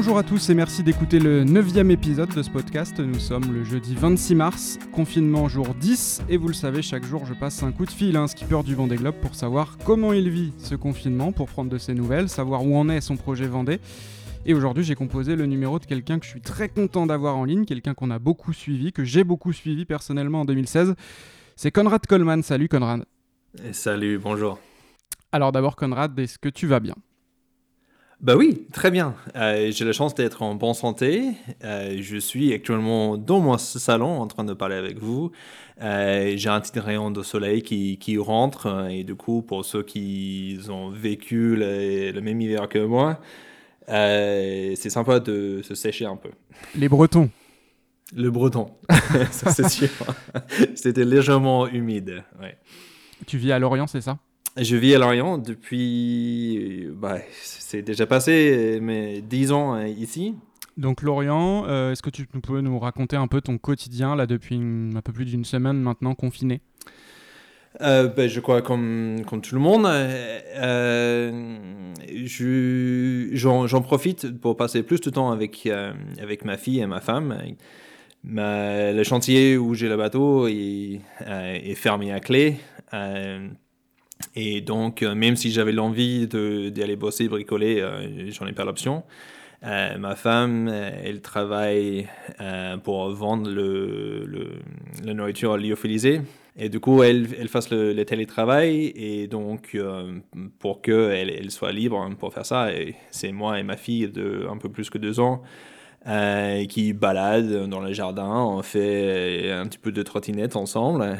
Bonjour à tous et merci d'écouter le neuvième épisode de ce podcast. Nous sommes le jeudi 26 mars, confinement jour 10, et vous le savez, chaque jour je passe un coup de fil à un skipper du Vendée Globe pour savoir comment il vit ce confinement, pour prendre de ses nouvelles, savoir où en est son projet Vendée. Et aujourd'hui, j'ai composé le numéro de quelqu'un que je suis très content d'avoir en ligne, quelqu'un qu'on a beaucoup suivi, que j'ai beaucoup suivi personnellement en 2016. C'est Conrad Coleman. Salut Conrad. Et salut, bonjour. Alors d'abord Conrad, est-ce que tu vas bien? Bah oui, très bien. Euh, j'ai la chance d'être en bonne santé. Euh, je suis actuellement dans mon salon en train de parler avec vous. Euh, j'ai un petit rayon de soleil qui, qui, rentre et du coup, pour ceux qui ont vécu le, même hiver que moi, c'est sympa de se sécher un peu. Les Bretons. Le Breton, ça c'est sûr. C'était légèrement humide. Ouais. Tu vis à Lorient, c'est ça? Je vis à Lorient depuis, bah, c'est déjà passé, mais 10 ans euh, ici. Donc Lorient, euh, est-ce que tu peux nous raconter un peu ton quotidien là depuis un peu plus d'une semaine maintenant confiné? Euh, ben, je crois comme, comme tout le monde, j'en profite pour passer plus de temps avec, avec ma fille et ma femme. le chantier où j'ai le bateau est, est fermé à clé. Et donc, euh, même si j'avais l'envie d'aller bosser, bricoler, euh, j'en ai pas l'option. Euh, ma femme, elle travaille pour vendre le, le, la nourriture lyophilisée. Et du coup, elle, elle fasse le, le télétravail. Et donc, pour qu'elle elle soit libre pour faire ça, c'est moi et ma fille de un peu plus que deux ans qui baladent dans le jardin. On fait un petit peu de trottinette ensemble.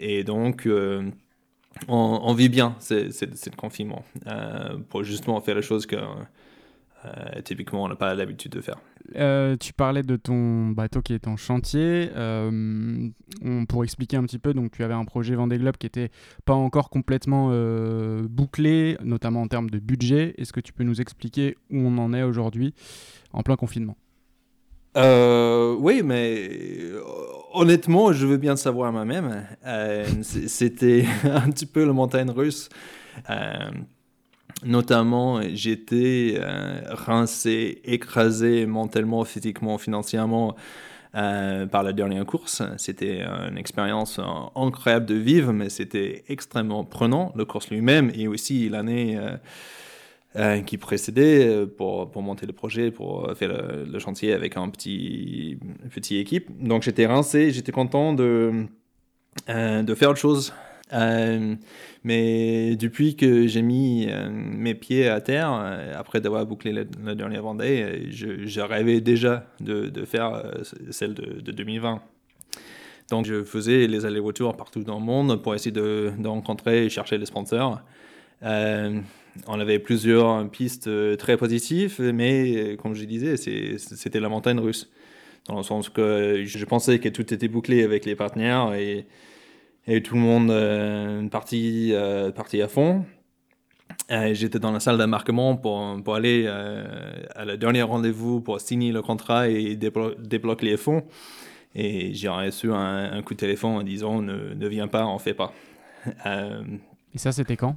et donc, on, vit bien c'est le confinement euh, pour justement faire les choses que euh, typiquement on n'a pas l'habitude de faire. Euh, tu parlais de ton bateau qui est en chantier. pour expliquer un petit peu, donc tu avais un projet Vendée Globe qui n'était pas encore complètement bouclé, notamment en termes de budget. Est-ce que tu peux nous expliquer où on en est aujourd'hui en plein confinement? Oui, mais honnêtement, je veux bien le savoir moi-même. Euh, c'était un petit peu la montagne russe. notamment, j'étais rincé, écrasé mentalement, physiquement, financièrement par la dernière course. C'était une expérience incroyable de vivre, mais c'était extrêmement prenant, le course lui-même, et aussi l'année euh, qui précédait euh, pour, pour, monter le projet, pour faire le, chantier avec un petit, petit équipe. Donc j'étais rincé, j'étais content de, euh, de faire autre chose. mais depuis que j'ai mis mes pieds à terre, après d'avoir bouclé la, dernière Vendée, je, rêvais déjà de, de faire celle de, de 2020. Donc je faisais les allers-retours partout dans le monde pour essayer de, de rencontrer et chercher les sponsors. Euh, on avait plusieurs pistes euh, très positives, mais euh, comme je disais, c'était la montagne russe. Dans le sens que je pensais que tout était bouclé avec les partenaires et, tout le monde euh, parti, à fond. J'étais dans la salle d'embarquement pour, pour aller à la dernière rendez-vous pour signer le contrat et débloquer les fonds. Et j'ai reçu un, coup de téléphone en disant ne, ne viens pas, on fait pas. et ça, c'était quand?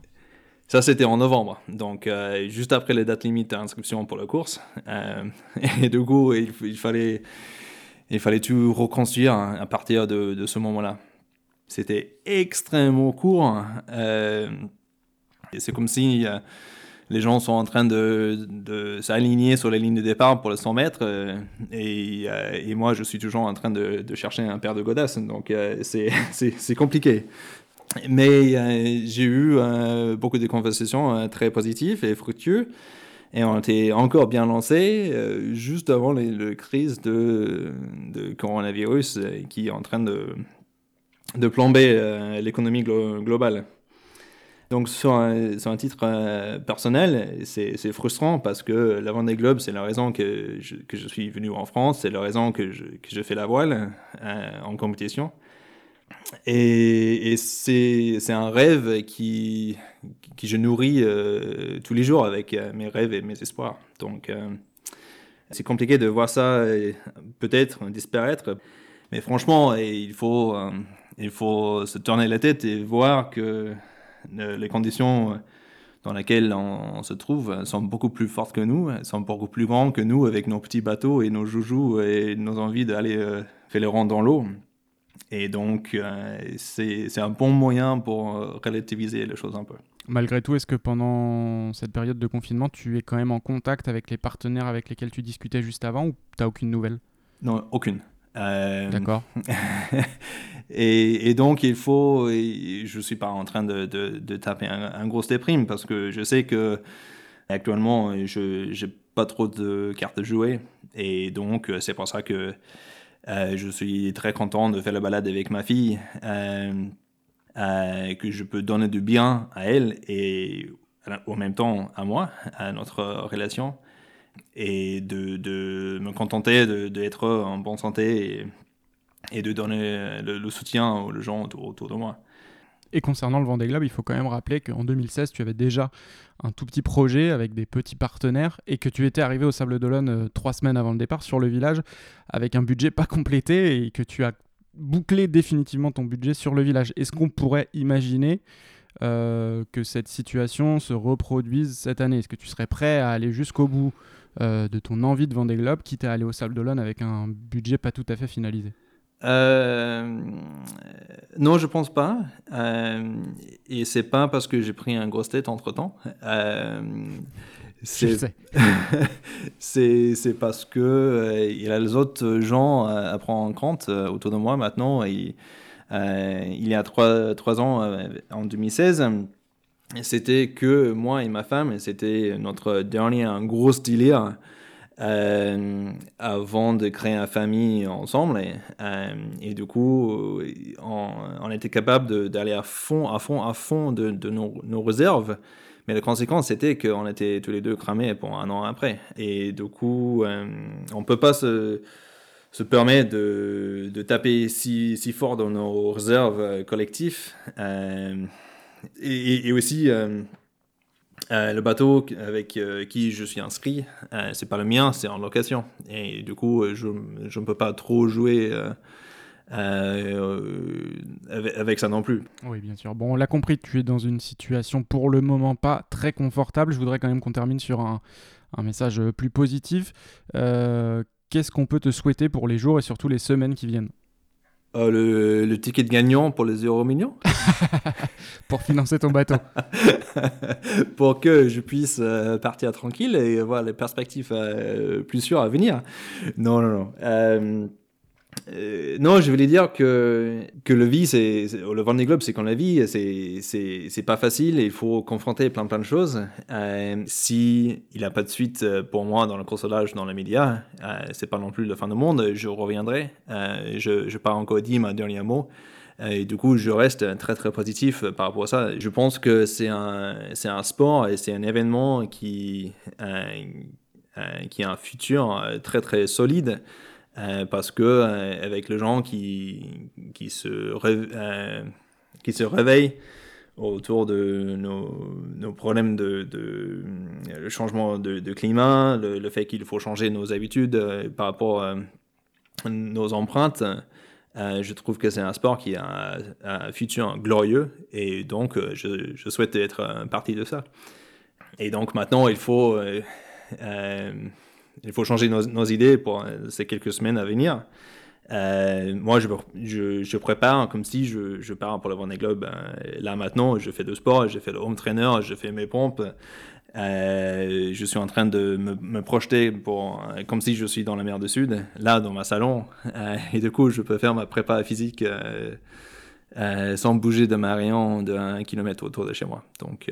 Ça, c'était en novembre, donc euh, juste après les dates limites d'inscription pour la course. Euh, et du coup, il, fallait, il fallait tout reconstruire à partir de, ce moment-là. C'était extrêmement court. Euh, c'est comme si les gens sont en train de, s'aligner sur les lignes de départ pour le 100 mètres et, et, moi je suis toujours en train de, de chercher un paire de godasses donc c'est compliqué mais euh, j'ai eu euh, beaucoup de conversations euh, très positives et fructueuses. Et on était encore bien lancé juste avant la crise de, coronavirus qui est en train de, de plomber l'économie globale. Donc sur un, sur un titre personnel, c'est frustrant parce que la Vendée Globe, c'est la raison que je, que je, suis venu en France, c'est la raison que je, que je fais la voile en compétition. Et, c'est un rêve qui, qui je nourris euh, tous les jours avec euh, mes rêves et mes espoirs. Donc, euh, c'est compliqué de voir ça peut-être disparaître. Mais franchement, il faut, il faut se tourner la tête et voir que les conditions dans laquelle on, se trouve sont beaucoup plus fortes que nous, sont beaucoup plus grands que nous avec nos petits bateaux et nos joujoux et nos envies d'aller faire les ronds dans l'eau. Et donc, c'est un bon moyen pour relativiser les choses un peu. Malgré tout, est-ce que pendant cette période de confinement, tu es quand même en contact avec les partenaires avec lesquels tu discutais juste avant ou tu n'as aucune nouvelle? Non, aucune. Euh, D'accord. et, donc, il faut. je ne suis pas en train de, de, taper un, gros déprime parce que je sais que actuellement, je n'ai pas trop de cartes de jouer. Et donc, c'est pour ça que euh, je suis très content de faire la balade avec ma fille. Euh, euh, que je peux donner du bien à elle et en même temps à moi, à notre relation, et de, de me contenter d'être en bonne santé et, de donner le, soutien aux gens autour, de moi. Et concernant le Vendée Globe, il faut quand même rappeler qu'en 2016, tu avais déjà un tout petit projet avec des petits partenaires et que tu étais arrivé au Sable d'Olonne euh, trois semaines avant le départ sur le village avec un budget pas complété et que tu as boucler définitivement ton budget sur le village. Est-ce qu'on pourrait imaginer euh, que cette situation se reproduise cette année? Est-ce que tu serais prêt à aller jusqu'au bout euh, de ton envie de Vendée Globe, quitte à aller au Sable d'Olonne avec un budget pas tout à fait finalisé? Non, je pense pas. et c'est pas parce que j'ai pris un gros tête entre temps. C'est c'est parce que euh, il a les autres gens à, prendre en compte euh, autour de moi maintenant. Et, euh, il y a trois, trois ans, en 2016, c'était que moi et ma femme, c'était notre dernier gros délire avant de créer une famille ensemble. Et, et du coup, on, on était capable d'aller à fond, à fond, à fond de, nos, réserves. Mais la conséquence, c'était qu'on était tous les deux cramés pour un an après. Et du coup, euh, on ne peut pas se, se permettre de, de, taper si, fort dans nos réserves euh, collectives. Euh, et, aussi, le bateau avec qui je suis inscrit, c'est pas le mien, c'est en location. Et du coup, je ne peux pas trop jouer euh, avec, ça non plus. Oui, bien sûr. Bon, on l'a compris, tu es dans une situation pour le moment pas très confortable. Je voudrais quand même qu'on termine sur un, message plus positif. Euh, qu'est-ce qu'on peut te souhaiter pour les jours et surtout les semaines qui viennent? Euh, le, le, ticket de gagnant pour les euros millions Pour financer ton bateau. pour que je puisse partir tranquille et voir les perspectives plus sûres à venir. Non, non, non. Euh, non, je voulais dire que, que le vie, c'est, le Vendée Globe, c'est quand la vie, c'est, c'est, c'est pas facile et il faut confronter plein plein de choses. Euh, si il n'y a pas de suite euh, pour moi dans le consolage, dans les médias, euh, c'est pas non plus la fin du monde, je reviendrai. Euh, je, je pas encore dit ma dernier mot. Et du coup, je reste très très positif par rapport à ça. Je pense que c'est un, c'est un sport et c'est un événement qui, qui a un futur très très solide. Euh, parce que euh, avec les gens qui, qui, se, euh, qui se réveillent autour de nos, nos problèmes de, de, changement de, climat, le, fait qu'il faut changer nos habitudes par rapport à nos empreintes, je trouve que c'est un sport qui a un, futur glorieux et donc je, je, souhaite être partie de ça. Et donc maintenant, il faut il faut changer nos, idées pour euh, ces quelques semaines à venir. Euh, moi, je, je, je, prépare comme si je, je pars pour le Vendée Globe. Euh, là, maintenant, je fais de sport, j'ai fait le home trainer, je fais mes pompes. je suis en train de me, me, projeter pour, comme si je suis dans la mer du Sud, là, dans ma salon. et du coup, je peux faire ma prépa physique sans bouger de ma rayon de 1 km autour de chez moi. Donc,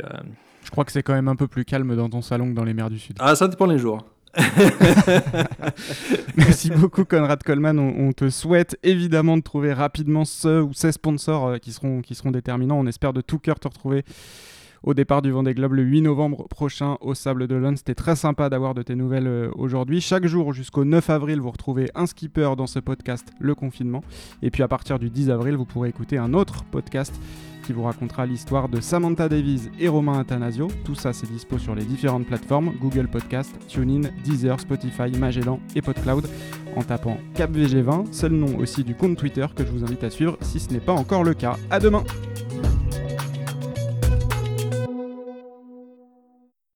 je crois que c'est quand même un peu plus calme dans ton salon que dans les mers du Sud. Ah, ça dépend les jours. Merci beaucoup Conrad Coleman. On, te souhaite évidemment de trouver rapidement ce ou ces sponsors euh, qui, seront, qui seront déterminants. On espère de tout cœur te retrouver au départ du Vendée Globe le 8 novembre prochain au Sable d'Olonne. C'était très sympa d'avoir de tes nouvelles euh, aujourd'hui. Chaque jour jusqu'au 9 avril, vous retrouvez un skipper dans ce podcast Le Confinement. Et puis à partir du 10 avril, vous pourrez écouter un autre podcast qui vous racontera l'histoire de Samantha Davies et Romain Athanasio. Tout ça, c'est dispo sur les différentes plateformes Google Podcast, TuneIn, Deezer, Spotify, Magellan et PodCloud en tapant CapVG20. C'est le nom aussi du compte Twitter que je vous invite à suivre si ce n'est pas encore le cas. À demain!